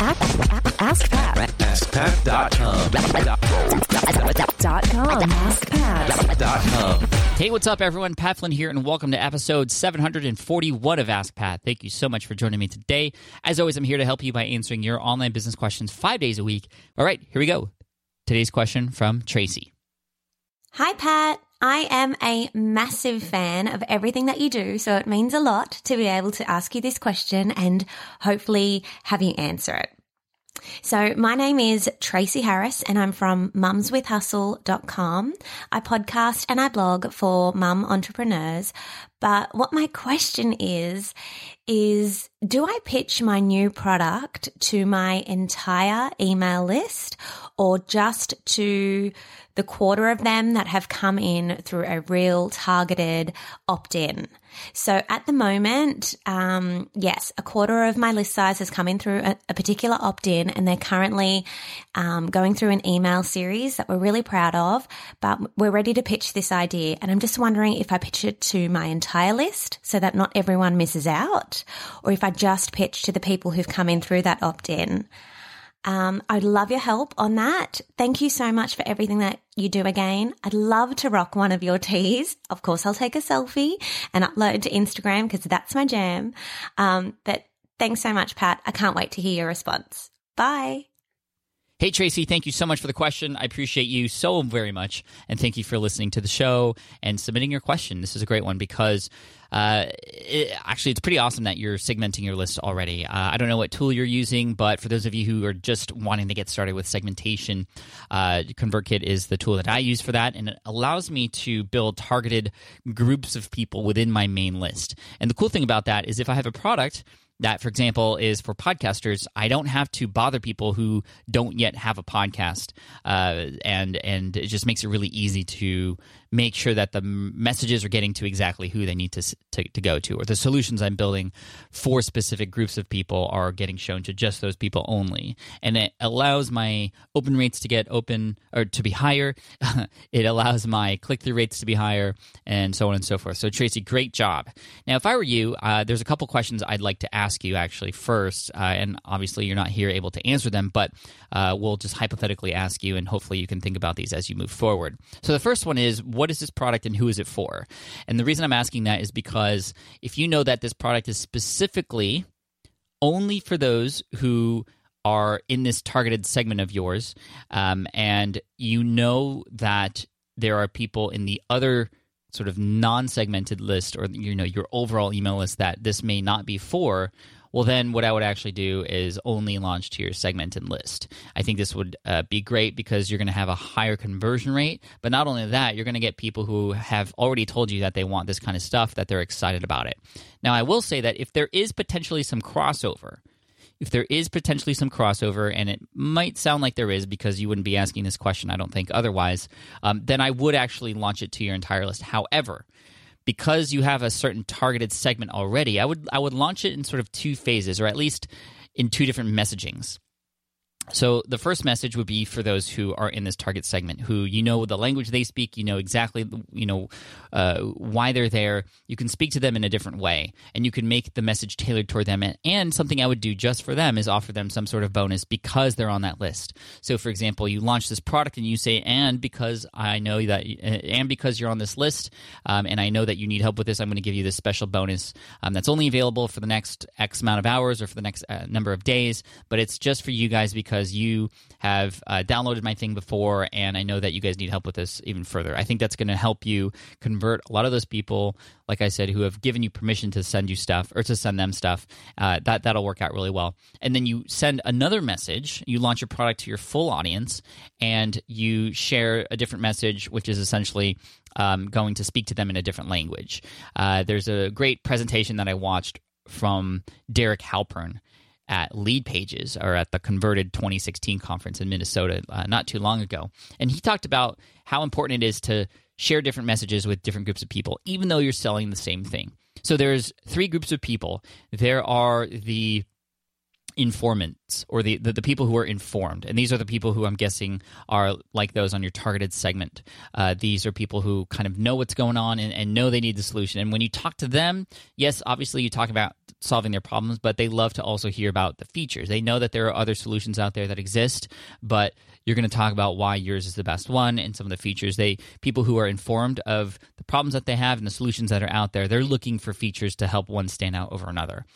Ask Pat. AskPat.com. Dot com. AskPat. Hey, what's up, everyone? Pat Flynn here, and welcome to episode 741 of Ask Pat. Thank you so much for joining me today. As always, I'm here to help you by answering your online business questions five days a week. All right, here we go. Today's question from Tracy. Hi, Pat. I am a massive fan of everything that you do, so it means a lot to be able to ask you this question and hopefully have you answer it. So my name is Tracy Harris and I'm from mumswithhustle.com. I podcast and I blog for mum entrepreneurs. But what my question is, is do I pitch my new product to my entire email list or just to the quarter of them that have come in through a real targeted opt in? So at the moment, um, yes, a quarter of my list size has come in through a, a particular opt in, and they're currently um, going through an email series that we're really proud of. But we're ready to pitch this idea, and I'm just wondering if I pitch it to my entire list so that not everyone misses out, or if I just pitch to the people who've come in through that opt in. Um, I'd love your help on that. Thank you so much for everything that you do again. I'd love to rock one of your teas. Of course, I'll take a selfie and upload to Instagram because that's my jam. Um, but thanks so much, Pat. I can't wait to hear your response. Bye. Hey, Tracy, thank you so much for the question. I appreciate you so very much. And thank you for listening to the show and submitting your question. This is a great one because uh, it, actually, it's pretty awesome that you're segmenting your list already. Uh, I don't know what tool you're using, but for those of you who are just wanting to get started with segmentation, uh, ConvertKit is the tool that I use for that. And it allows me to build targeted groups of people within my main list. And the cool thing about that is if I have a product, that, for example, is for podcasters. I don't have to bother people who don't yet have a podcast, uh, and and it just makes it really easy to make sure that the messages are getting to exactly who they need to, to, to go to, or the solutions I'm building for specific groups of people are getting shown to just those people only, and it allows my open rates to get open or to be higher. it allows my click through rates to be higher, and so on and so forth. So Tracy, great job. Now, if I were you, uh, there's a couple questions I'd like to ask you actually first, uh, and obviously you're not here able to answer them, but uh, we'll just hypothetically ask you, and hopefully you can think about these as you move forward. So the first one is, what is this product and who is it for? And the reason I'm asking that is because if you know that this product is specifically only for those who are in this targeted segment of yours, um, and you know that there are people in the other sort of non-segmented list or you know your overall email list that this may not be for well then what i would actually do is only launch to your segmented list. I think this would uh, be great because you're going to have a higher conversion rate but not only that you're going to get people who have already told you that they want this kind of stuff that they're excited about it. Now i will say that if there is potentially some crossover if there is potentially some crossover, and it might sound like there is because you wouldn't be asking this question, I don't think otherwise, um, then I would actually launch it to your entire list. However, because you have a certain targeted segment already, I would I would launch it in sort of two phases, or at least in two different messagings. So the first message would be for those who are in this target segment, who you know the language they speak, you know exactly you know uh, why they're there. You can speak to them in a different way, and you can make the message tailored toward them. And, something I would do just for them is offer them some sort of bonus because they're on that list. So, for example, you launch this product and you say, "And because I know that, and because you're on this list, um, and I know that you need help with this, I'm going to give you this special bonus um, that's only available for the next X amount of hours or for the next uh, number of days, but it's just for you guys because." Because you have uh, downloaded my thing before, and I know that you guys need help with this even further. I think that's going to help you convert a lot of those people, like I said, who have given you permission to send you stuff or to send them stuff. Uh, that that'll work out really well. And then you send another message. You launch your product to your full audience, and you share a different message, which is essentially um, going to speak to them in a different language. Uh, there's a great presentation that I watched from Derek Halpern at Lead Pages or at the Converted 2016 conference in Minnesota uh, not too long ago. And he talked about how important it is to share different messages with different groups of people, even though you're selling the same thing. So there's three groups of people. There are the informants or the, the, the, people who are informed. And these are the people who I'm guessing are like those on your targeted segment. Uh, these are people who kind of know what's going on and, and know they need the solution. And when you talk to them, yes, obviously you talk about solving their problems, but they love to also hear about the features. They know that there are other solutions out there that exist, but you're going to talk about why yours is the best one and some of the features. They people who are informed of the problems that they have and the solutions that are out there, they're looking for features to help one stand out over another.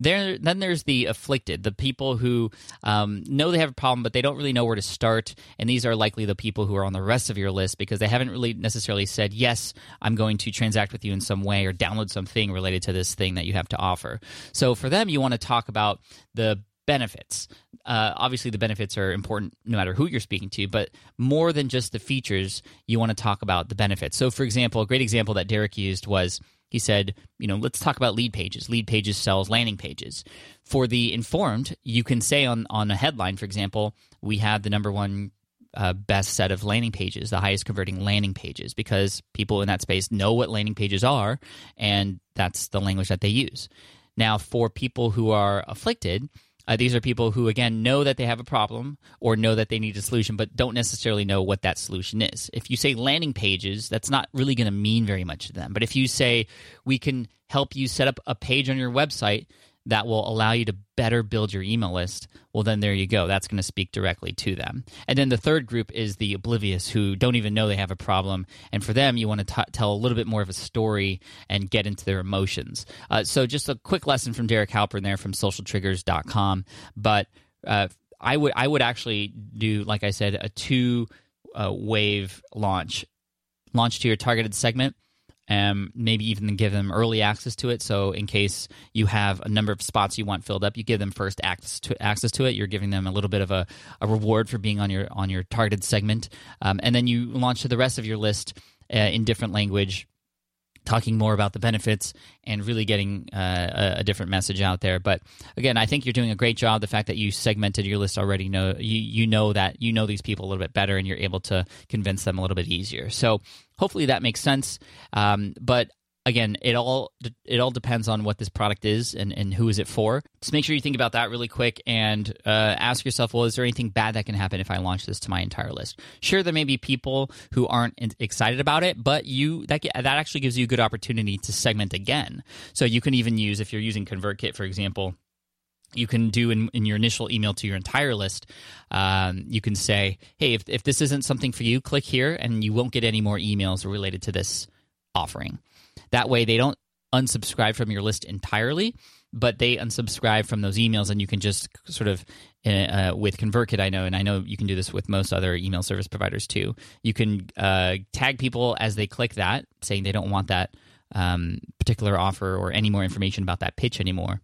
There, then there's the afflicted, the people who um, know they have a problem, but they don't really know where to start. And these are likely the people who are on the rest of your list because they haven't really necessarily said, Yes, I'm going to transact with you in some way or download something related to this thing that you have to offer. So for them, you want to talk about the benefits. Uh, obviously, the benefits are important no matter who you're speaking to, but more than just the features, you want to talk about the benefits. So, for example, a great example that Derek used was he said, you know, let's talk about lead pages. Lead pages sells landing pages. For the informed, you can say on, on a headline, for example, we have the number one uh, best set of landing pages, the highest converting landing pages, because people in that space know what landing pages are, and that's the language that they use. Now, for people who are afflicted, uh, these are people who, again, know that they have a problem or know that they need a solution, but don't necessarily know what that solution is. If you say landing pages, that's not really going to mean very much to them. But if you say, we can help you set up a page on your website that will allow you to better build your email list, well, then there you go. That's going to speak directly to them. And then the third group is the oblivious who don't even know they have a problem. And for them, you want to t- tell a little bit more of a story and get into their emotions. Uh, so, just a quick lesson from Derek Halpern there from socialtriggers.com. But uh, I would I would actually do, like I said, a two uh, wave launch. Launch to your targeted segment um, maybe even give them early access to it. So in case you have a number of spots you want filled up, you give them first access to access to it. You're giving them a little bit of a, a reward for being on your on your targeted segment, um, and then you launch to the rest of your list uh, in different language. Talking more about the benefits and really getting uh, a, a, different message out there, but again, I think you're doing a great job. The fact that you segmented your list already, know you you know that you know these people a little bit better, and you're able to convince them a little bit easier. So hopefully that makes sense. Um, but again, it all it all depends on what this product is and, and who is it for. Just make sure you think about that really quick and uh, ask yourself, well, is there anything bad that can happen if I launch this to my entire list? Sure, there may be people who aren't excited about it, but you that that actually gives you a good opportunity to segment again. So you can even use if you're using ConvertKit, for example you can do in, in your initial email to your entire list um, you can say hey if, if this isn't something for you click here and you won't get any more emails related to this offering that way they don't unsubscribe from your list entirely but they unsubscribe from those emails and you can just sort of uh, uh with convertkit i know and i know you can do this with most other email service providers too. You can uh, tag people as they click that saying they don't want that um, particular offer or any more information about that pitch anymore.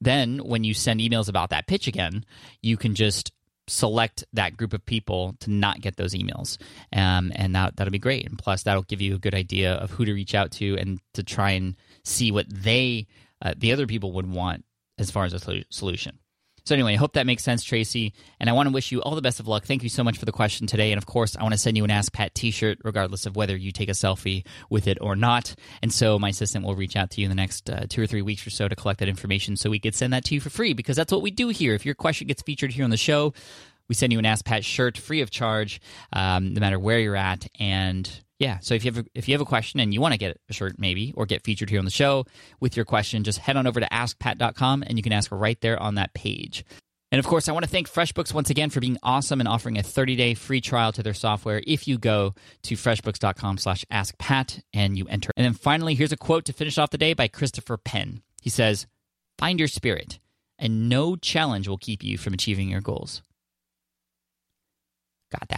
Then, when you send emails about that pitch again, you can just select that group of people to not get those emails, um, and that that'll be great. And plus, that'll give you a good idea of who to reach out to and to try and see what they, uh, the other people, would want as far as a solution. So, anyway, I hope that makes sense, Tracy. And I want to wish you all the best of luck. Thank you so much for the question today. And of course, I want to send you an Ask Pat t shirt, regardless of whether you take a selfie with it or not. And so, my assistant will reach out to you in the next uh, two or three weeks or so to collect that information so we could send that to you for free because that's what we do here. If your question gets featured here on the show, we send you an Ask Pat shirt free of charge, um, no matter where you're at. And yeah, so if you have a, if you have a question and you want to get a shirt maybe or get featured here on the show with your question, just head on over to askpat.com and you can ask right there on that page. And of course, I want to thank FreshBooks once again for being awesome and offering a 30-day free trial to their software if you go to freshbooks.com slash askpat and you enter. And then finally, here's a quote to finish off the day by Christopher Penn. He says, Find your spirit, and no challenge will keep you from achieving your goals. Got that.